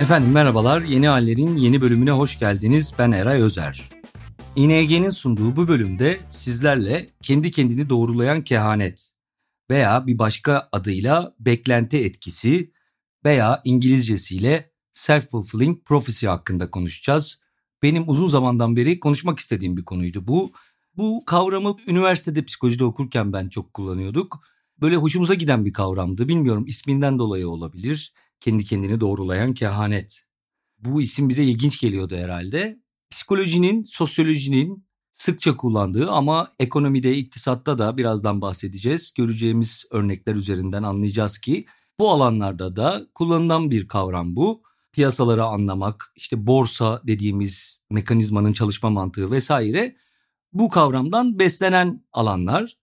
Efendim merhabalar, Yeni Haller'in yeni bölümüne hoş geldiniz. Ben Eray Özer. İNG'nin sunduğu bu bölümde sizlerle kendi kendini doğrulayan kehanet veya bir başka adıyla beklenti etkisi veya İngilizcesiyle self-fulfilling prophecy hakkında konuşacağız. Benim uzun zamandan beri konuşmak istediğim bir konuydu bu. Bu kavramı üniversitede psikolojide okurken ben çok kullanıyorduk. Böyle hoşumuza giden bir kavramdı. Bilmiyorum isminden dolayı olabilir. Kendi kendini doğrulayan kehanet. Bu isim bize ilginç geliyordu herhalde. Psikolojinin, sosyolojinin sıkça kullandığı ama ekonomide, iktisatta da birazdan bahsedeceğiz. Göreceğimiz örnekler üzerinden anlayacağız ki bu alanlarda da kullanılan bir kavram bu. Piyasaları anlamak, işte borsa dediğimiz mekanizmanın çalışma mantığı vesaire bu kavramdan beslenen alanlar.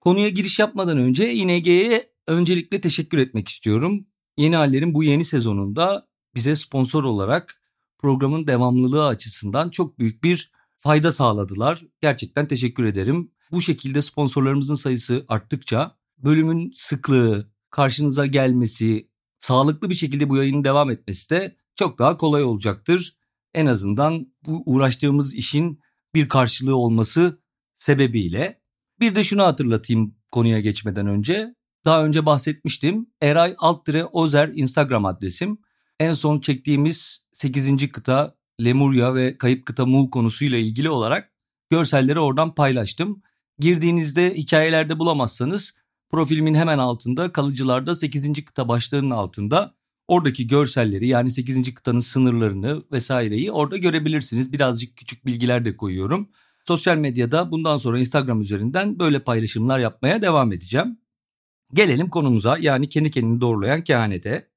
Konuya giriş yapmadan önce İNG'ye öncelikle teşekkür etmek istiyorum. Yeni Haller'in bu yeni sezonunda bize sponsor olarak programın devamlılığı açısından çok büyük bir fayda sağladılar. Gerçekten teşekkür ederim. Bu şekilde sponsorlarımızın sayısı arttıkça bölümün sıklığı, karşınıza gelmesi, sağlıklı bir şekilde bu yayının devam etmesi de çok daha kolay olacaktır. En azından bu uğraştığımız işin bir karşılığı olması sebebiyle. Bir de şunu hatırlatayım konuya geçmeden önce. Daha önce bahsetmiştim. Eray Alttire Ozer Instagram adresim. En son çektiğimiz 8. kıta Lemuria ve Kayıp Kıta Mu konusuyla ilgili olarak görselleri oradan paylaştım. Girdiğinizde hikayelerde bulamazsanız profilimin hemen altında kalıcılarda 8. kıta başlığının altında oradaki görselleri yani 8. kıtanın sınırlarını vesaireyi orada görebilirsiniz. Birazcık küçük bilgiler de koyuyorum. Sosyal medyada bundan sonra Instagram üzerinden böyle paylaşımlar yapmaya devam edeceğim. Gelelim konumuza yani kendi kendini doğrulayan kehanete.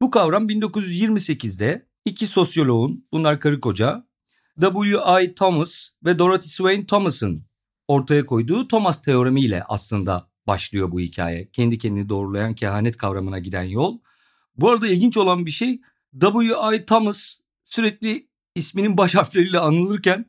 Bu kavram 1928'de iki sosyoloğun bunlar karı koca W.I. Thomas ve Dorothy Swain Thomas'ın ortaya koyduğu Thomas teoremi ile aslında başlıyor bu hikaye. Kendi kendini doğrulayan kehanet kavramına giden yol. Bu arada ilginç olan bir şey W.I. Thomas sürekli isminin baş harfleriyle anılırken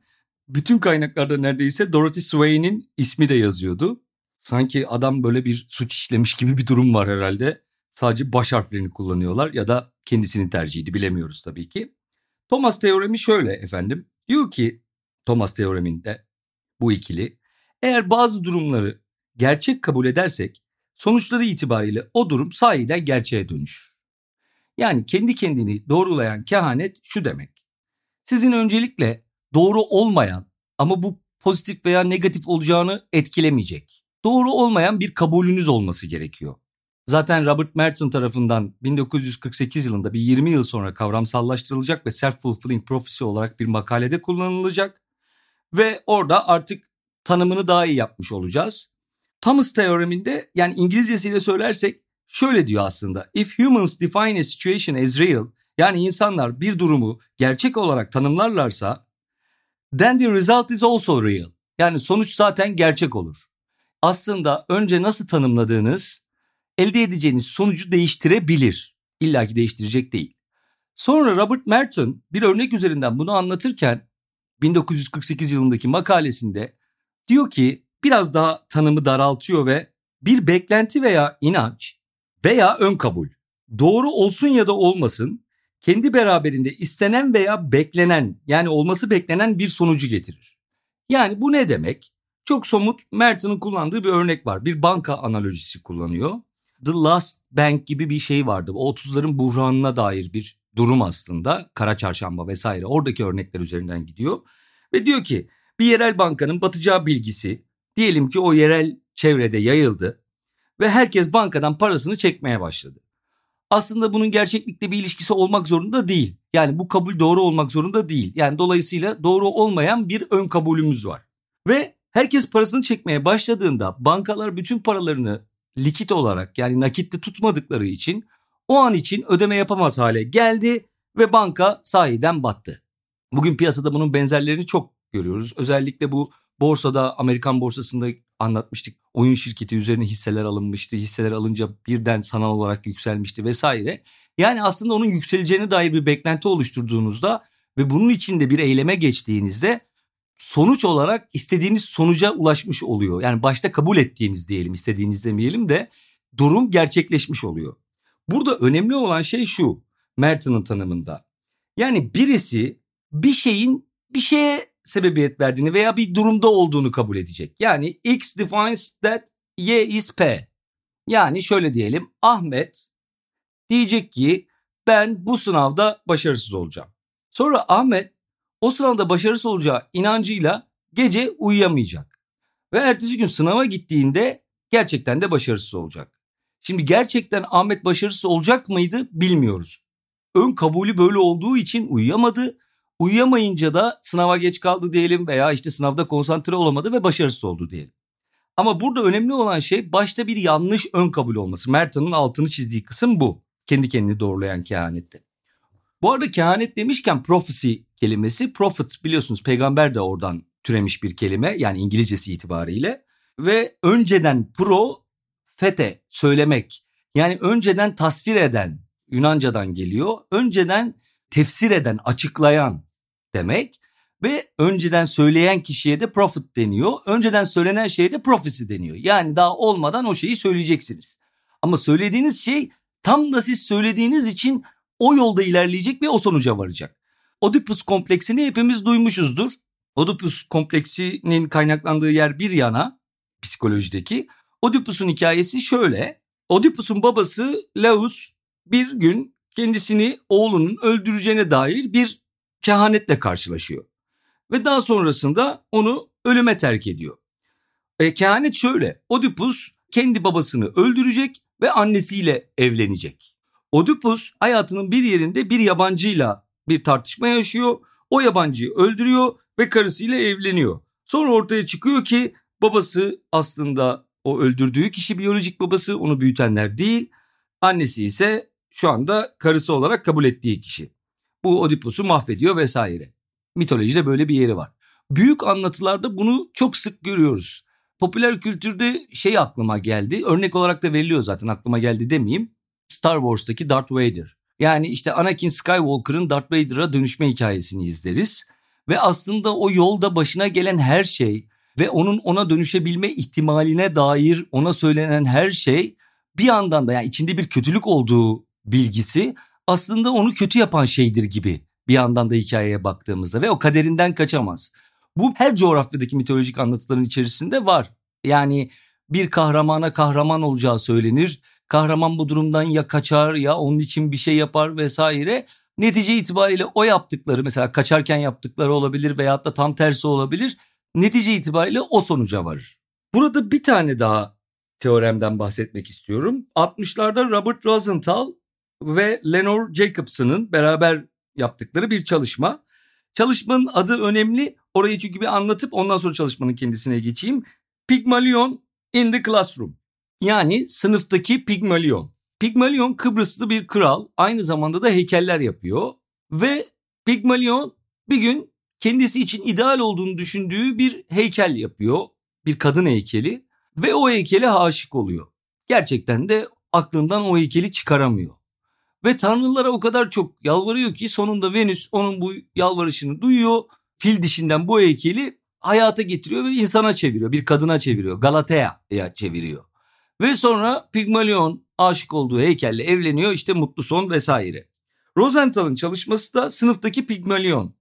bütün kaynaklarda neredeyse Dorothy Swain'in ismi de yazıyordu. Sanki adam böyle bir suç işlemiş gibi bir durum var herhalde. Sadece baş harflerini kullanıyorlar ya da kendisinin tercihiydi bilemiyoruz tabii ki. Thomas teoremi şöyle efendim. Diyor ki Thomas teoreminde bu ikili eğer bazı durumları gerçek kabul edersek sonuçları itibariyle o durum sahiden gerçeğe dönüşür. Yani kendi kendini doğrulayan kehanet şu demek. Sizin öncelikle doğru olmayan ama bu pozitif veya negatif olacağını etkilemeyecek. Doğru olmayan bir kabulünüz olması gerekiyor. Zaten Robert Merton tarafından 1948 yılında bir 20 yıl sonra kavramsallaştırılacak ve self-fulfilling prophecy olarak bir makalede kullanılacak. Ve orada artık tanımını daha iyi yapmış olacağız. Thomas teoreminde yani İngilizcesiyle söylersek şöyle diyor aslında. If humans define a situation as real yani insanlar bir durumu gerçek olarak tanımlarlarsa then the result is also real. Yani sonuç zaten gerçek olur. Aslında önce nasıl tanımladığınız elde edeceğiniz sonucu değiştirebilir. İlla ki değiştirecek değil. Sonra Robert Merton bir örnek üzerinden bunu anlatırken 1948 yılındaki makalesinde diyor ki biraz daha tanımı daraltıyor ve bir beklenti veya inanç veya ön kabul doğru olsun ya da olmasın kendi beraberinde istenen veya beklenen yani olması beklenen bir sonucu getirir. Yani bu ne demek? Çok somut Merton'un kullandığı bir örnek var. Bir banka analojisi kullanıyor. The Last Bank gibi bir şey vardı. O 30'ların buhranına dair bir durum aslında. Kara çarşamba vesaire oradaki örnekler üzerinden gidiyor. Ve diyor ki bir yerel bankanın batacağı bilgisi diyelim ki o yerel çevrede yayıldı ve herkes bankadan parasını çekmeye başladı. Aslında bunun gerçeklikle bir ilişkisi olmak zorunda değil. Yani bu kabul doğru olmak zorunda değil. Yani dolayısıyla doğru olmayan bir ön kabulümüz var. Ve herkes parasını çekmeye başladığında bankalar bütün paralarını likit olarak yani nakitte tutmadıkları için o an için ödeme yapamaz hale geldi ve banka sahiden battı. Bugün piyasada bunun benzerlerini çok görüyoruz. Özellikle bu borsada Amerikan borsasında anlatmıştık. Oyun şirketi üzerine hisseler alınmıştı. Hisseler alınca birden sanal olarak yükselmişti vesaire. Yani aslında onun yükseleceğine dair bir beklenti oluşturduğunuzda ve bunun içinde bir eyleme geçtiğinizde sonuç olarak istediğiniz sonuca ulaşmış oluyor. Yani başta kabul ettiğiniz diyelim istediğiniz demeyelim de durum gerçekleşmiş oluyor. Burada önemli olan şey şu. Merton'un tanımında. Yani birisi bir şeyin bir şeye sebebiyet verdiğini veya bir durumda olduğunu kabul edecek. Yani X defines that Y is P. Yani şöyle diyelim Ahmet diyecek ki ben bu sınavda başarısız olacağım. Sonra Ahmet o sınavda başarısız olacağı inancıyla gece uyuyamayacak. Ve ertesi gün sınava gittiğinde gerçekten de başarısız olacak. Şimdi gerçekten Ahmet başarısız olacak mıydı bilmiyoruz. Ön kabulü böyle olduğu için uyuyamadı. Uyuyamayınca da sınava geç kaldı diyelim veya işte sınavda konsantre olamadı ve başarısız oldu diyelim. Ama burada önemli olan şey başta bir yanlış ön kabul olması. Merton'un altını çizdiği kısım bu. Kendi kendini doğrulayan kehanette. Bu arada kehanet demişken prophecy kelimesi prophet biliyorsunuz peygamber de oradan türemiş bir kelime yani İngilizcesi itibariyle ve önceden pro fete söylemek yani önceden tasvir eden Yunanca'dan geliyor. Önceden tefsir eden, açıklayan demek ve önceden söyleyen kişiye de prophet deniyor. Önceden söylenen şeye de prophecy deniyor. Yani daha olmadan o şeyi söyleyeceksiniz. Ama söylediğiniz şey tam da siz söylediğiniz için o yolda ilerleyecek ve o sonuca varacak. Oedipus kompleksini hepimiz duymuşuzdur. Oedipus kompleksinin kaynaklandığı yer bir yana psikolojideki. Oedipus'un hikayesi şöyle. Oedipus'un babası Laus bir gün kendisini oğlunun öldüreceğine dair bir kehanetle karşılaşıyor. Ve daha sonrasında onu ölüme terk ediyor. E, kehanet şöyle. Oedipus kendi babasını öldürecek ve annesiyle evlenecek. Oedipus hayatının bir yerinde bir yabancıyla bir tartışma yaşıyor. O yabancıyı öldürüyor ve karısıyla evleniyor. Sonra ortaya çıkıyor ki babası aslında o öldürdüğü kişi biyolojik babası onu büyütenler değil. Annesi ise şu anda karısı olarak kabul ettiği kişi. Bu Oedipus'u mahvediyor vesaire. Mitolojide böyle bir yeri var. Büyük anlatılarda bunu çok sık görüyoruz. Popüler kültürde şey aklıma geldi. Örnek olarak da veriliyor zaten aklıma geldi demeyeyim. Star Wars'taki Darth Vader. Yani işte Anakin Skywalker'ın Darth Vader'a dönüşme hikayesini izleriz. Ve aslında o yolda başına gelen her şey ve onun ona dönüşebilme ihtimaline dair ona söylenen her şey bir yandan da yani içinde bir kötülük olduğu bilgisi aslında onu kötü yapan şeydir gibi bir yandan da hikayeye baktığımızda ve o kaderinden kaçamaz. Bu her coğrafyadaki mitolojik anlatıların içerisinde var. Yani bir kahramana kahraman olacağı söylenir. Kahraman bu durumdan ya kaçar ya onun için bir şey yapar vesaire. Netice itibariyle o yaptıkları mesela kaçarken yaptıkları olabilir veyahut da tam tersi olabilir. Netice itibariyle o sonuca varır. Burada bir tane daha teoremden bahsetmek istiyorum. 60'larda Robert Rosenthal ve Lenore Jacobson'ın beraber yaptıkları bir çalışma. Çalışmanın adı önemli. Orayı çünkü bir anlatıp ondan sonra çalışmanın kendisine geçeyim. Pygmalion in the Classroom. Yani sınıftaki Pygmalion. Pygmalion Kıbrıslı bir kral. Aynı zamanda da heykeller yapıyor. Ve Pygmalion bir gün kendisi için ideal olduğunu düşündüğü bir heykel yapıyor. Bir kadın heykeli. Ve o heykele aşık oluyor. Gerçekten de aklından o heykeli çıkaramıyor. Ve tanrılara o kadar çok yalvarıyor ki sonunda Venüs onun bu yalvarışını duyuyor. Fil dişinden bu heykeli hayata getiriyor ve insana çeviriyor. Bir kadına çeviriyor. Galatea'ya çeviriyor. Ve sonra Pygmalion aşık olduğu heykelle evleniyor. İşte mutlu son vesaire. Rosenthal'ın çalışması da sınıftaki Pygmalion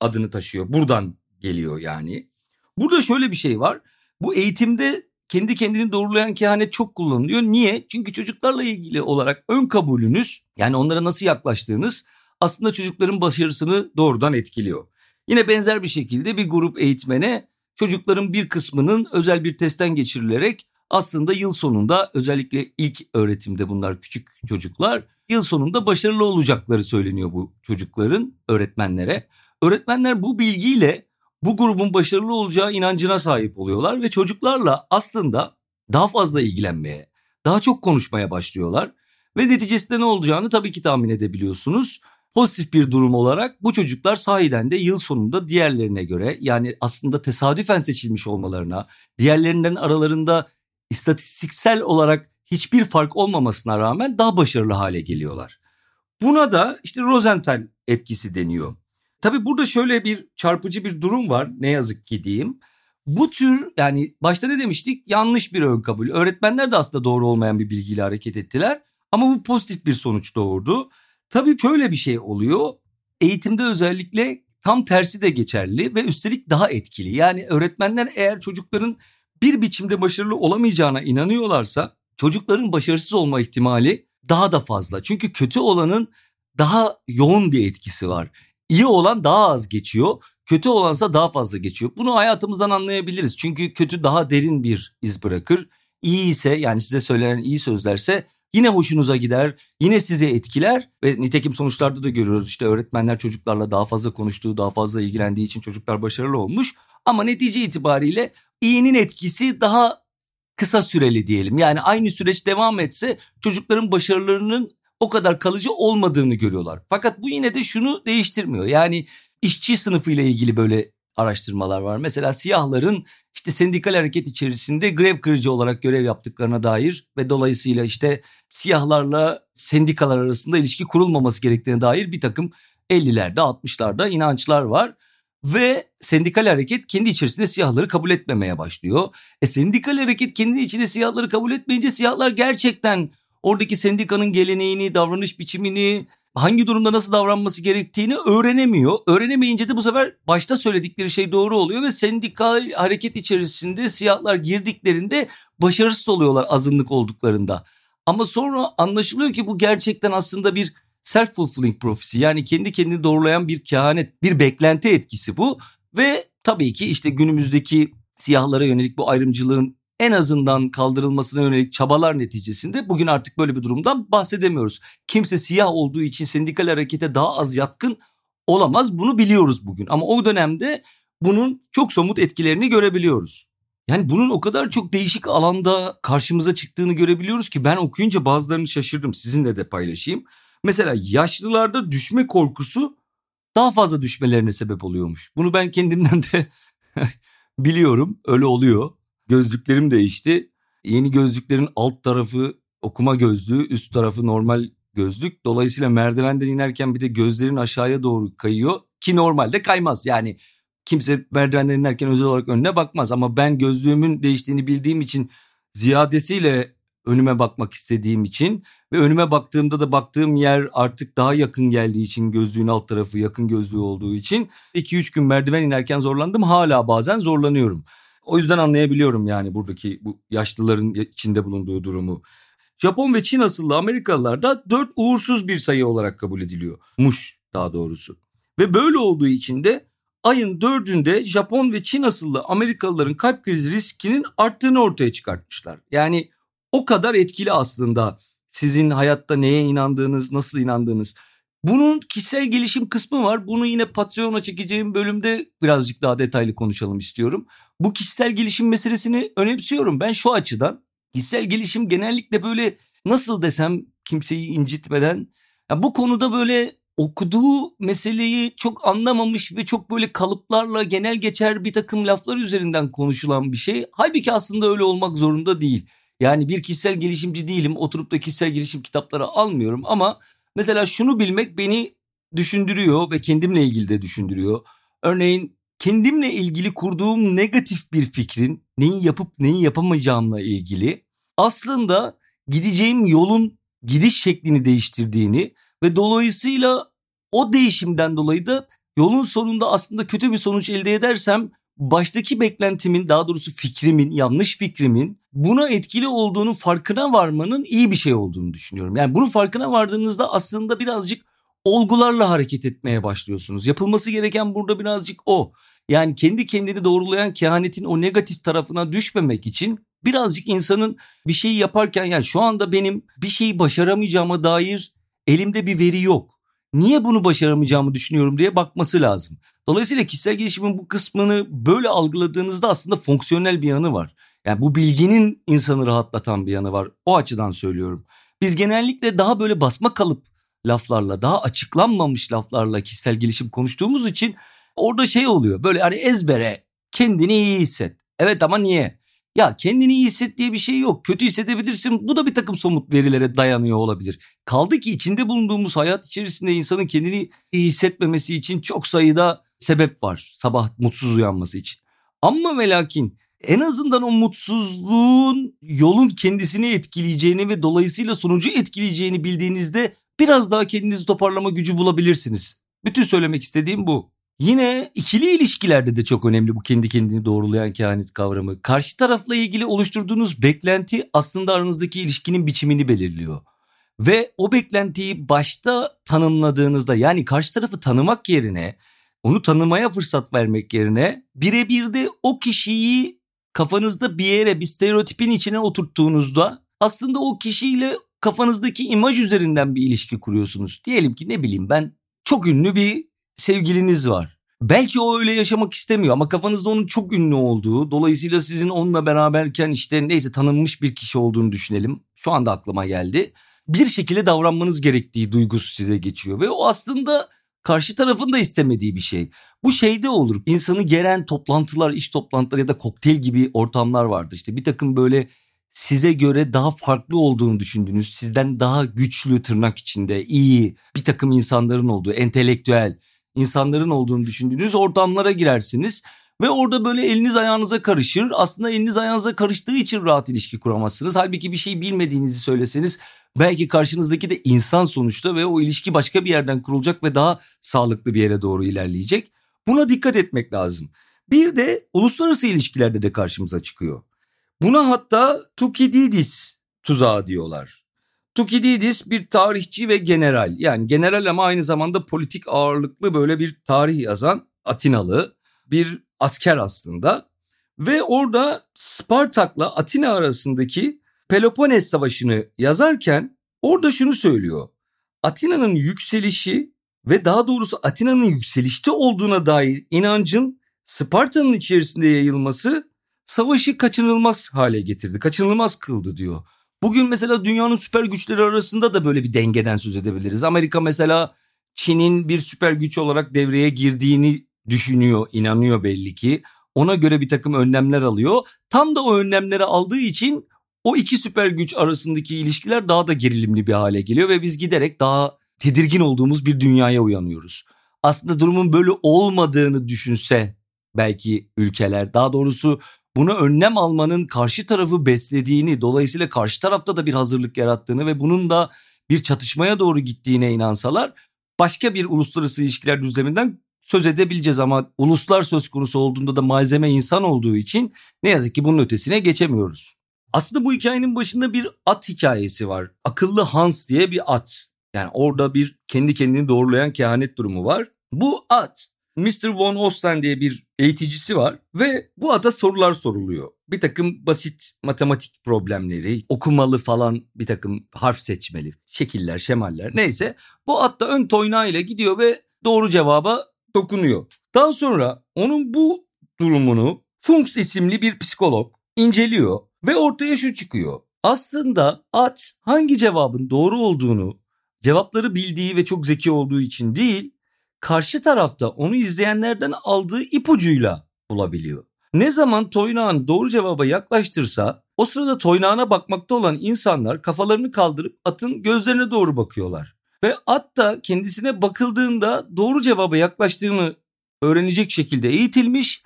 adını taşıyor. Buradan geliyor yani. Burada şöyle bir şey var. Bu eğitimde kendi kendini doğrulayan kehanet çok kullanılıyor. Niye? Çünkü çocuklarla ilgili olarak ön kabulünüz yani onlara nasıl yaklaştığınız aslında çocukların başarısını doğrudan etkiliyor. Yine benzer bir şekilde bir grup eğitmene çocukların bir kısmının özel bir testten geçirilerek aslında yıl sonunda özellikle ilk öğretimde bunlar küçük çocuklar yıl sonunda başarılı olacakları söyleniyor bu çocukların öğretmenlere. Öğretmenler bu bilgiyle bu grubun başarılı olacağı inancına sahip oluyorlar ve çocuklarla aslında daha fazla ilgilenmeye, daha çok konuşmaya başlıyorlar ve neticesinde ne olacağını tabii ki tahmin edebiliyorsunuz. Pozitif bir durum olarak bu çocuklar sahiden de yıl sonunda diğerlerine göre yani aslında tesadüfen seçilmiş olmalarına, diğerlerinden aralarında istatistiksel olarak hiçbir fark olmamasına rağmen daha başarılı hale geliyorlar. Buna da işte Rosenthal etkisi deniyor. Tabii burada şöyle bir çarpıcı bir durum var ne yazık ki diyeyim. Bu tür yani başta ne demiştik yanlış bir ön kabul. Öğretmenler de aslında doğru olmayan bir bilgiyle hareket ettiler. Ama bu pozitif bir sonuç doğurdu. Tabii şöyle bir şey oluyor. Eğitimde özellikle tam tersi de geçerli ve üstelik daha etkili. Yani öğretmenler eğer çocukların bir biçimde başarılı olamayacağına inanıyorlarsa çocukların başarısız olma ihtimali daha da fazla. Çünkü kötü olanın daha yoğun bir etkisi var. İyi olan daha az geçiyor, kötü olansa daha fazla geçiyor. Bunu hayatımızdan anlayabiliriz. Çünkü kötü daha derin bir iz bırakır. İyi ise yani size söylenen iyi sözlerse yine hoşunuza gider, yine sizi etkiler ve nitekim sonuçlarda da görüyoruz. İşte öğretmenler çocuklarla daha fazla konuştuğu, daha fazla ilgilendiği için çocuklar başarılı olmuş. Ama netice itibariyle iyinin etkisi daha kısa süreli diyelim. Yani aynı süreç devam etse çocukların başarılarının o kadar kalıcı olmadığını görüyorlar. Fakat bu yine de şunu değiştirmiyor. Yani işçi sınıfı ile ilgili böyle araştırmalar var. Mesela siyahların işte sendikal hareket içerisinde grev kırıcı olarak görev yaptıklarına dair ve dolayısıyla işte siyahlarla sendikalar arasında ilişki kurulmaması gerektiğine dair bir takım 50'lerde 60'larda inançlar var. Ve sendikal hareket kendi içerisinde siyahları kabul etmemeye başlıyor. E sendikal hareket kendi içinde siyahları kabul etmeyince siyahlar gerçekten oradaki sendikanın geleneğini, davranış biçimini, hangi durumda nasıl davranması gerektiğini öğrenemiyor. Öğrenemeyince de bu sefer başta söyledikleri şey doğru oluyor ve sendikal hareket içerisinde siyahlar girdiklerinde başarısız oluyorlar azınlık olduklarında. Ama sonra anlaşılıyor ki bu gerçekten aslında bir self-fulfilling prophecy yani kendi kendini doğrulayan bir kehanet, bir beklenti etkisi bu. Ve tabii ki işte günümüzdeki siyahlara yönelik bu ayrımcılığın en azından kaldırılmasına yönelik çabalar neticesinde bugün artık böyle bir durumdan bahsedemiyoruz. Kimse siyah olduğu için sendikal harekete daha az yatkın olamaz bunu biliyoruz bugün. Ama o dönemde bunun çok somut etkilerini görebiliyoruz. Yani bunun o kadar çok değişik alanda karşımıza çıktığını görebiliyoruz ki ben okuyunca bazılarını şaşırdım. Sizinle de paylaşayım. Mesela yaşlılarda düşme korkusu daha fazla düşmelerine sebep oluyormuş. Bunu ben kendimden de biliyorum. Öyle oluyor. Gözlüklerim değişti. Yeni gözlüklerin alt tarafı okuma gözlüğü, üst tarafı normal gözlük. Dolayısıyla merdivenden inerken bir de gözlerin aşağıya doğru kayıyor ki normalde kaymaz. Yani kimse merdivenden inerken özel olarak önüne bakmaz ama ben gözlüğümün değiştiğini bildiğim için ziyadesiyle önüme bakmak istediğim için ve önüme baktığımda da baktığım yer artık daha yakın geldiği için gözlüğün alt tarafı yakın gözlüğü olduğu için 2-3 gün merdiven inerken zorlandım hala bazen zorlanıyorum. O yüzden anlayabiliyorum yani buradaki bu yaşlıların içinde bulunduğu durumu. Japon ve Çin asıllı Amerikalılarda 4 uğursuz bir sayı olarak kabul ediliyor. Muş daha doğrusu. Ve böyle olduğu için de ayın 4'ünde Japon ve Çin asıllı Amerikalıların kalp krizi riskinin arttığını ortaya çıkartmışlar. Yani o kadar etkili aslında sizin hayatta neye inandığınız, nasıl inandığınız. Bunun kişisel gelişim kısmı var. Bunu yine Patreon'a çekeceğim bölümde birazcık daha detaylı konuşalım istiyorum. Bu kişisel gelişim meselesini önemsiyorum. Ben şu açıdan kişisel gelişim genellikle böyle nasıl desem kimseyi incitmeden ya bu konuda böyle okuduğu meseleyi çok anlamamış ve çok böyle kalıplarla genel geçer bir takım laflar üzerinden konuşulan bir şey. Halbuki aslında öyle olmak zorunda değil. Yani bir kişisel gelişimci değilim. Oturup da kişisel gelişim kitapları almıyorum ama mesela şunu bilmek beni düşündürüyor ve kendimle ilgili de düşündürüyor. Örneğin kendimle ilgili kurduğum negatif bir fikrin neyi yapıp neyi yapamayacağımla ilgili aslında gideceğim yolun gidiş şeklini değiştirdiğini ve dolayısıyla o değişimden dolayı da yolun sonunda aslında kötü bir sonuç elde edersem baştaki beklentimin daha doğrusu fikrimin yanlış fikrimin buna etkili olduğunu farkına varmanın iyi bir şey olduğunu düşünüyorum. Yani bunun farkına vardığınızda aslında birazcık olgularla hareket etmeye başlıyorsunuz. Yapılması gereken burada birazcık o. Yani kendi kendini doğrulayan kehanetin o negatif tarafına düşmemek için birazcık insanın bir şeyi yaparken yani şu anda benim bir şeyi başaramayacağıma dair elimde bir veri yok. Niye bunu başaramayacağımı düşünüyorum diye bakması lazım. Dolayısıyla kişisel gelişimin bu kısmını böyle algıladığınızda aslında fonksiyonel bir yanı var. Yani bu bilginin insanı rahatlatan bir yanı var. O açıdan söylüyorum. Biz genellikle daha böyle basma kalıp laflarla, daha açıklanmamış laflarla kişisel gelişim konuştuğumuz için orada şey oluyor. Böyle hani ezbere kendini iyi hisset. Evet ama niye? Ya kendini iyi hisset diye bir şey yok. Kötü hissedebilirsin. Bu da bir takım somut verilere dayanıyor olabilir. Kaldı ki içinde bulunduğumuz hayat içerisinde insanın kendini iyi hissetmemesi için çok sayıda sebep var. Sabah mutsuz uyanması için. Ama ve lakin en azından o mutsuzluğun yolun kendisini etkileyeceğini ve dolayısıyla sonucu etkileyeceğini bildiğinizde biraz daha kendinizi toparlama gücü bulabilirsiniz. Bütün söylemek istediğim bu. Yine ikili ilişkilerde de çok önemli bu kendi kendini doğrulayan kehanet kavramı. Karşı tarafla ilgili oluşturduğunuz beklenti aslında aranızdaki ilişkinin biçimini belirliyor. Ve o beklentiyi başta tanımladığınızda yani karşı tarafı tanımak yerine onu tanımaya fırsat vermek yerine birebir de o kişiyi kafanızda bir yere bir stereotipin içine oturttuğunuzda aslında o kişiyle kafanızdaki imaj üzerinden bir ilişki kuruyorsunuz. Diyelim ki ne bileyim ben çok ünlü bir sevgiliniz var. Belki o öyle yaşamak istemiyor ama kafanızda onun çok ünlü olduğu, dolayısıyla sizin onunla beraberken işte neyse tanınmış bir kişi olduğunu düşünelim. Şu anda aklıma geldi. Bir şekilde davranmanız gerektiği duygusu size geçiyor ve o aslında karşı tarafın da istemediği bir şey. Bu şeyde olur. İnsanı geren toplantılar, iş toplantıları ya da kokteyl gibi ortamlar vardı. İşte bir takım böyle size göre daha farklı olduğunu düşündüğünüz, sizden daha güçlü tırnak içinde, iyi bir takım insanların olduğu, entelektüel insanların olduğunu düşündüğünüz ortamlara girersiniz. Ve orada böyle eliniz ayağınıza karışır. Aslında eliniz ayağınıza karıştığı için rahat ilişki kuramazsınız. Halbuki bir şey bilmediğinizi söyleseniz belki karşınızdaki de insan sonuçta ve o ilişki başka bir yerden kurulacak ve daha sağlıklı bir yere doğru ilerleyecek. Buna dikkat etmek lazım. Bir de uluslararası ilişkilerde de karşımıza çıkıyor. Buna hatta Tukididis tuzağı diyorlar. Tukididis bir tarihçi ve general yani general ama aynı zamanda politik ağırlıklı böyle bir tarih yazan Atinalı bir asker aslında. Ve orada Spartak'la Atina arasındaki Peloponnes Savaşı'nı yazarken orada şunu söylüyor. Atina'nın yükselişi ve daha doğrusu Atina'nın yükselişte olduğuna dair inancın Sparta'nın içerisinde yayılması savaşı kaçınılmaz hale getirdi. Kaçınılmaz kıldı diyor. Bugün mesela dünyanın süper güçleri arasında da böyle bir dengeden söz edebiliriz. Amerika mesela Çin'in bir süper güç olarak devreye girdiğini düşünüyor, inanıyor belli ki. Ona göre bir takım önlemler alıyor. Tam da o önlemleri aldığı için o iki süper güç arasındaki ilişkiler daha da gerilimli bir hale geliyor ve biz giderek daha tedirgin olduğumuz bir dünyaya uyanıyoruz. Aslında durumun böyle olmadığını düşünse belki ülkeler daha doğrusu buna önlem almanın karşı tarafı beslediğini dolayısıyla karşı tarafta da bir hazırlık yarattığını ve bunun da bir çatışmaya doğru gittiğine inansalar başka bir uluslararası ilişkiler düzleminden söz edebileceğiz ama uluslar söz konusu olduğunda da malzeme insan olduğu için ne yazık ki bunun ötesine geçemiyoruz. Aslında bu hikayenin başında bir at hikayesi var. Akıllı Hans diye bir at. Yani orada bir kendi kendini doğrulayan kehanet durumu var. Bu at Mr. Von Osten diye bir eğiticisi var ve bu ata sorular soruluyor. Bir takım basit matematik problemleri, okumalı falan bir takım harf seçmeli, şekiller, şemaller neyse. Bu at da ön toynağıyla gidiyor ve doğru cevaba dokunuyor. Daha sonra onun bu durumunu Funks isimli bir psikolog inceliyor ve ortaya şu çıkıyor. Aslında at hangi cevabın doğru olduğunu cevapları bildiği ve çok zeki olduğu için değil, karşı tarafta onu izleyenlerden aldığı ipucuyla bulabiliyor. Ne zaman toynağın doğru cevaba yaklaştırsa o sırada toynağına bakmakta olan insanlar kafalarını kaldırıp atın gözlerine doğru bakıyorlar. Ve at da kendisine bakıldığında doğru cevaba yaklaştığını öğrenecek şekilde eğitilmiş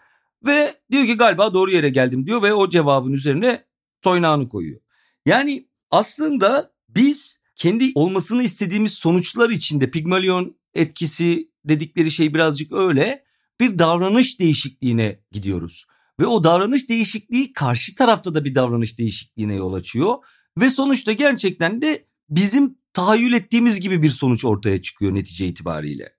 ve diyor ki galiba doğru yere geldim diyor ve o cevabın üzerine toynağını koyuyor. Yani aslında biz kendi olmasını istediğimiz sonuçlar içinde Pigmalion etkisi dedikleri şey birazcık öyle bir davranış değişikliğine gidiyoruz. Ve o davranış değişikliği karşı tarafta da bir davranış değişikliğine yol açıyor. Ve sonuçta gerçekten de bizim tahayyül ettiğimiz gibi bir sonuç ortaya çıkıyor netice itibariyle.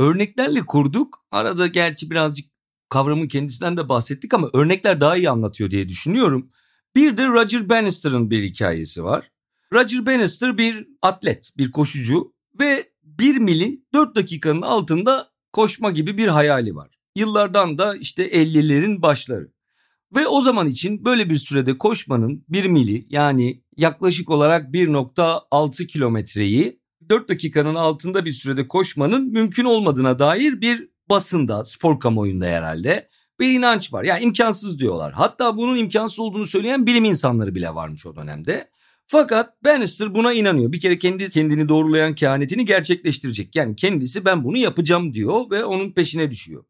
Örneklerle kurduk. Arada gerçi birazcık kavramın kendisinden de bahsettik ama örnekler daha iyi anlatıyor diye düşünüyorum. Bir de Roger Bannister'ın bir hikayesi var. Roger Bannister bir atlet, bir koşucu ve 1 mili 4 dakikanın altında koşma gibi bir hayali var. Yıllardan da işte 50'lerin başları. Ve o zaman için böyle bir sürede koşmanın 1 mili yani yaklaşık olarak 1.6 kilometreyi 4 dakikanın altında bir sürede koşmanın mümkün olmadığına dair bir basında, spor kamuoyunda herhalde bir inanç var. Yani imkansız diyorlar. Hatta bunun imkansız olduğunu söyleyen bilim insanları bile varmış o dönemde. Fakat Bannister buna inanıyor. Bir kere kendi kendini doğrulayan kehanetini gerçekleştirecek. Yani kendisi ben bunu yapacağım diyor ve onun peşine düşüyor.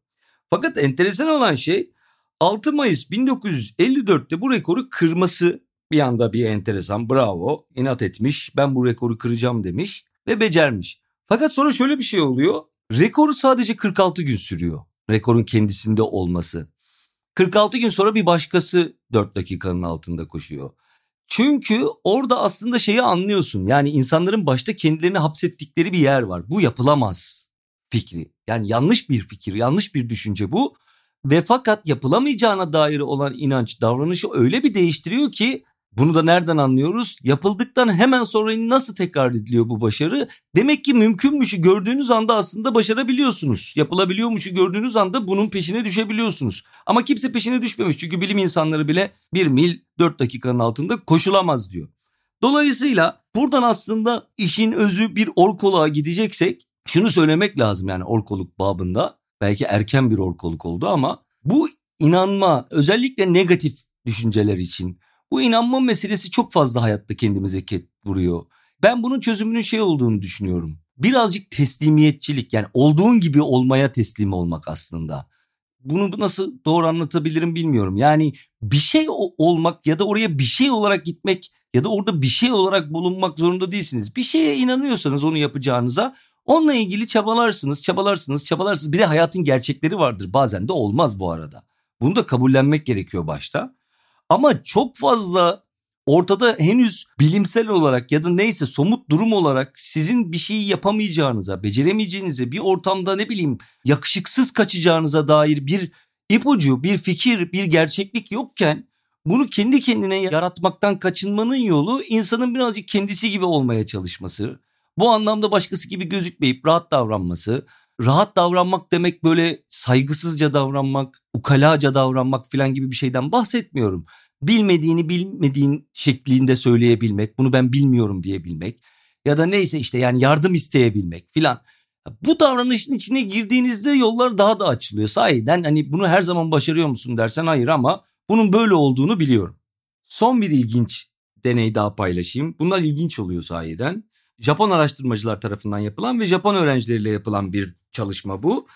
Fakat enteresan olan şey 6 Mayıs 1954'te bu rekoru kırması bir anda bir enteresan bravo inat etmiş ben bu rekoru kıracağım demiş. ve becermiş. Fakat sonra şöyle bir şey oluyor. Rekoru sadece 46 gün sürüyor. Rekorun kendisinde olması. 46 gün sonra bir başkası 4 dakikanın altında koşuyor. Çünkü orada aslında şeyi anlıyorsun. Yani insanların başta kendilerini hapsettikleri bir yer var. Bu yapılamaz fikri. Yani yanlış bir fikir, yanlış bir düşünce bu. Ve fakat yapılamayacağına dair olan inanç davranışı öyle bir değiştiriyor ki bunu da nereden anlıyoruz? Yapıldıktan hemen sonra nasıl tekrar ediliyor bu başarı? Demek ki mümkünmüşü gördüğünüz anda aslında başarabiliyorsunuz. Yapılabiliyormuşu gördüğünüz anda bunun peşine düşebiliyorsunuz. Ama kimse peşine düşmemiş çünkü bilim insanları bile bir mil 4 dakikanın altında koşulamaz diyor. Dolayısıyla buradan aslında işin özü bir orkoluğa gideceksek şunu söylemek lazım yani orkoluk babında. Belki erken bir orkoluk oldu ama bu inanma özellikle negatif düşünceler için bu inanma meselesi çok fazla hayatta kendimize ket vuruyor. Ben bunun çözümünün şey olduğunu düşünüyorum. Birazcık teslimiyetçilik yani olduğun gibi olmaya teslim olmak aslında. Bunu nasıl doğru anlatabilirim bilmiyorum. Yani bir şey olmak ya da oraya bir şey olarak gitmek ya da orada bir şey olarak bulunmak zorunda değilsiniz. Bir şeye inanıyorsanız onu yapacağınıza onunla ilgili çabalarsınız, çabalarsınız, çabalarsınız. Bir de hayatın gerçekleri vardır. Bazen de olmaz bu arada. Bunu da kabullenmek gerekiyor başta. Ama çok fazla ortada henüz bilimsel olarak ya da neyse somut durum olarak sizin bir şeyi yapamayacağınıza, beceremeyeceğinize, bir ortamda ne bileyim yakışıksız kaçacağınıza dair bir ipucu, bir fikir, bir gerçeklik yokken bunu kendi kendine yaratmaktan kaçınmanın yolu insanın birazcık kendisi gibi olmaya çalışması. Bu anlamda başkası gibi gözükmeyip rahat davranması. Rahat davranmak demek böyle saygısızca davranmak, ukalaca davranmak falan gibi bir şeyden bahsetmiyorum bilmediğini bilmediğin şeklinde söyleyebilmek, bunu ben bilmiyorum diyebilmek ya da neyse işte yani yardım isteyebilmek filan. Bu davranışın içine girdiğinizde yollar daha da açılıyor. Sahiden hani bunu her zaman başarıyor musun dersen hayır ama bunun böyle olduğunu biliyorum. Son bir ilginç deney daha paylaşayım. Bunlar ilginç oluyor sahiden. Japon araştırmacılar tarafından yapılan ve Japon öğrencileriyle yapılan bir çalışma bu.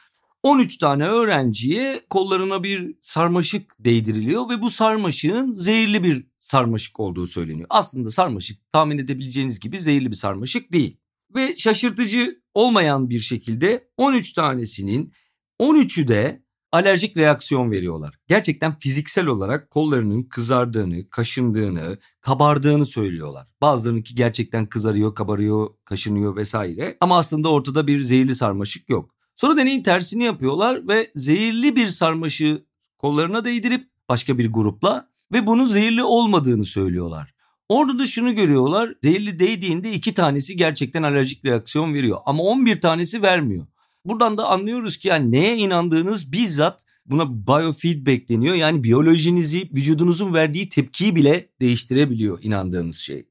13 tane öğrenciye kollarına bir sarmaşık değdiriliyor ve bu sarmaşığın zehirli bir sarmaşık olduğu söyleniyor. Aslında sarmaşık tahmin edebileceğiniz gibi zehirli bir sarmaşık değil. Ve şaşırtıcı olmayan bir şekilde 13 tanesinin 13'ü de alerjik reaksiyon veriyorlar. Gerçekten fiziksel olarak kollarının kızardığını, kaşındığını, kabardığını söylüyorlar. Bazılarınınki gerçekten kızarıyor, kabarıyor, kaşınıyor vesaire. Ama aslında ortada bir zehirli sarmaşık yok. Sonra deneyin tersini yapıyorlar ve zehirli bir sarmaşığı kollarına değdirip başka bir grupla ve bunun zehirli olmadığını söylüyorlar. Orada da şunu görüyorlar. Zehirli değdiğinde iki tanesi gerçekten alerjik reaksiyon veriyor ama 11 tanesi vermiyor. Buradan da anlıyoruz ki yani neye inandığınız bizzat buna biofeedback deniyor. Yani biyolojinizi, vücudunuzun verdiği tepkiyi bile değiştirebiliyor inandığınız şey.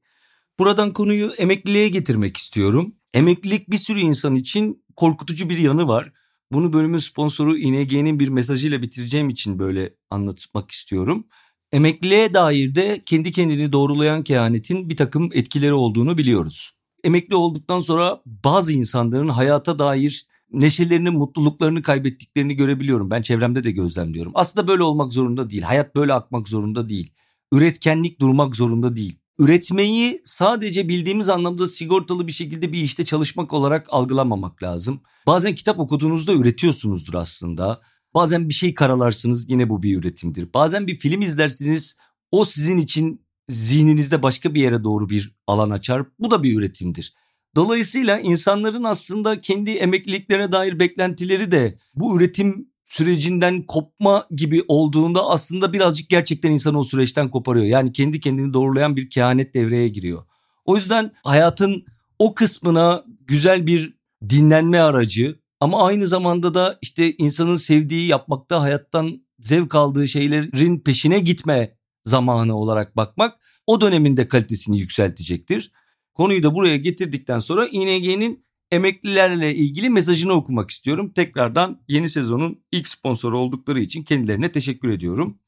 Buradan konuyu emekliliğe getirmek istiyorum. Emeklilik bir sürü insan için korkutucu bir yanı var. Bunu bölümün sponsoru ING'nin bir mesajıyla bitireceğim için böyle anlatmak istiyorum. Emekliliğe dair de kendi kendini doğrulayan kehanetin bir takım etkileri olduğunu biliyoruz. Emekli olduktan sonra bazı insanların hayata dair neşelerini, mutluluklarını kaybettiklerini görebiliyorum. Ben çevremde de gözlemliyorum. Aslında böyle olmak zorunda değil. Hayat böyle akmak zorunda değil. Üretkenlik durmak zorunda değil üretmeyi sadece bildiğimiz anlamda sigortalı bir şekilde bir işte çalışmak olarak algılamamak lazım. Bazen kitap okuduğunuzda üretiyorsunuzdur aslında. Bazen bir şey karalarsınız yine bu bir üretimdir. Bazen bir film izlersiniz o sizin için zihninizde başka bir yere doğru bir alan açar. Bu da bir üretimdir. Dolayısıyla insanların aslında kendi emekliliklerine dair beklentileri de bu üretim sürecinden kopma gibi olduğunda aslında birazcık gerçekten insanı o süreçten koparıyor. Yani kendi kendini doğrulayan bir kehanet devreye giriyor. O yüzden hayatın o kısmına güzel bir dinlenme aracı ama aynı zamanda da işte insanın sevdiği yapmakta hayattan zevk aldığı şeylerin peşine gitme zamanı olarak bakmak o dönemin de kalitesini yükseltecektir. Konuyu da buraya getirdikten sonra ING'nin emeklilerle ilgili mesajını okumak istiyorum. Tekrardan yeni sezonun ilk sponsoru oldukları için kendilerine teşekkür ediyorum.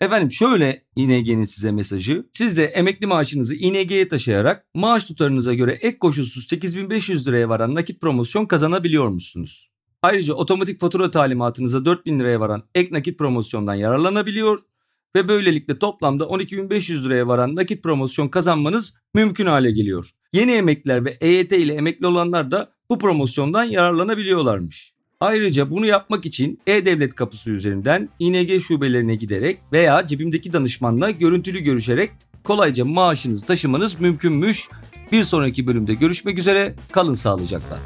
Efendim şöyle ING'nin size mesajı. Siz de emekli maaşınızı ING'ye taşıyarak maaş tutarınıza göre ek koşulsuz 8500 liraya varan nakit promosyon kazanabiliyor musunuz? Ayrıca otomatik fatura talimatınıza 4000 liraya varan ek nakit promosyondan yararlanabiliyor ve böylelikle toplamda 12.500 liraya varan nakit promosyon kazanmanız mümkün hale geliyor. Yeni emekliler ve EYT ile emekli olanlar da bu promosyondan yararlanabiliyorlarmış. Ayrıca bunu yapmak için E-Devlet kapısı üzerinden İNG şubelerine giderek veya cebimdeki danışmanla görüntülü görüşerek kolayca maaşınızı taşımanız mümkünmüş. Bir sonraki bölümde görüşmek üzere. Kalın sağlıcakla.